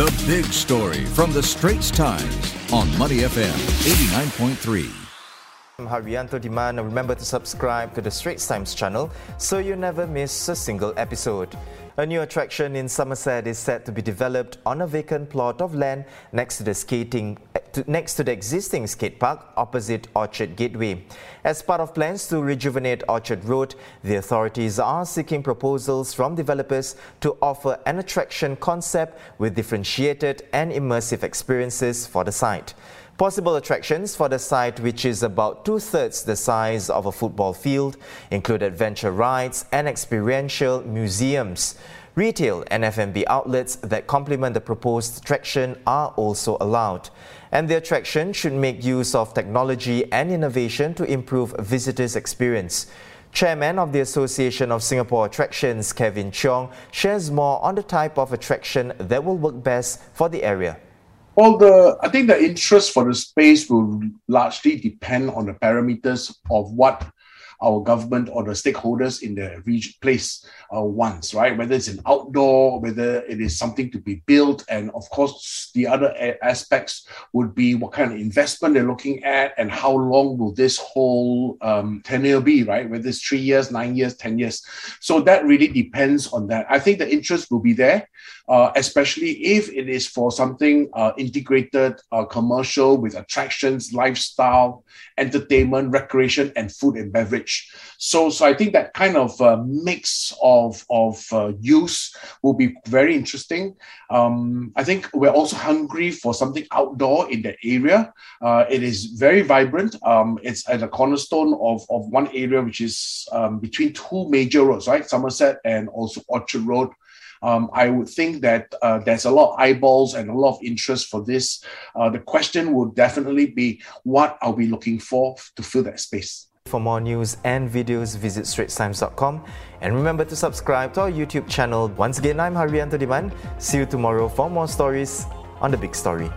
The big story from the Straits Times on Money FM 89.3. I'm Hairianto Diman. Remember to subscribe to the Straits Times channel so you never miss a single episode. A new attraction in Somerset is set to be developed on a vacant plot of land next to the skating next to the existing skate park opposite Orchard Gateway. As part of plans to rejuvenate Orchard Road, the authorities are seeking proposals from developers to offer an attraction concept with differentiated and immersive experiences for the site. Possible attractions for the site, which is about two-thirds the size of a football field, include adventure rides and experiential museums. Retail and F&B outlets that complement the proposed attraction are also allowed. And the attraction should make use of technology and innovation to improve visitors' experience. Chairman of the Association of Singapore Attractions, Kevin Cheong, shares more on the type of attraction that will work best for the area. Well, the I think the interest for the space will largely depend on the parameters of what our government or the stakeholders in the region place uh, wants, right? Whether it's an outdoor, whether it is something to be built, and of course the other a- aspects would be what kind of investment they're looking at and how long will this whole um, tenure be, right? Whether it's three years, nine years, ten years. So that really depends on that. I think the interest will be there, uh, especially if it is for something uh, integrated, uh, commercial with attractions, lifestyle, entertainment, recreation, and food and beverage. So, so I think that kind of uh, mix of of uh, use will be very interesting. Um, I think we're also hungry for something outdoor in the area. Uh, it is very vibrant. Um, it's at the cornerstone of, of one area which is um, between two major roads, right? Somerset and also Orchard Road. Um, I would think that uh, there's a lot of eyeballs and a lot of interest for this. Uh, the question would definitely be what are we looking for to fill that space? For more news and videos, visit straitstimes.com and remember to subscribe to our YouTube channel. Once again, I'm Hairianto Diman. See you tomorrow for more stories on The Big Story.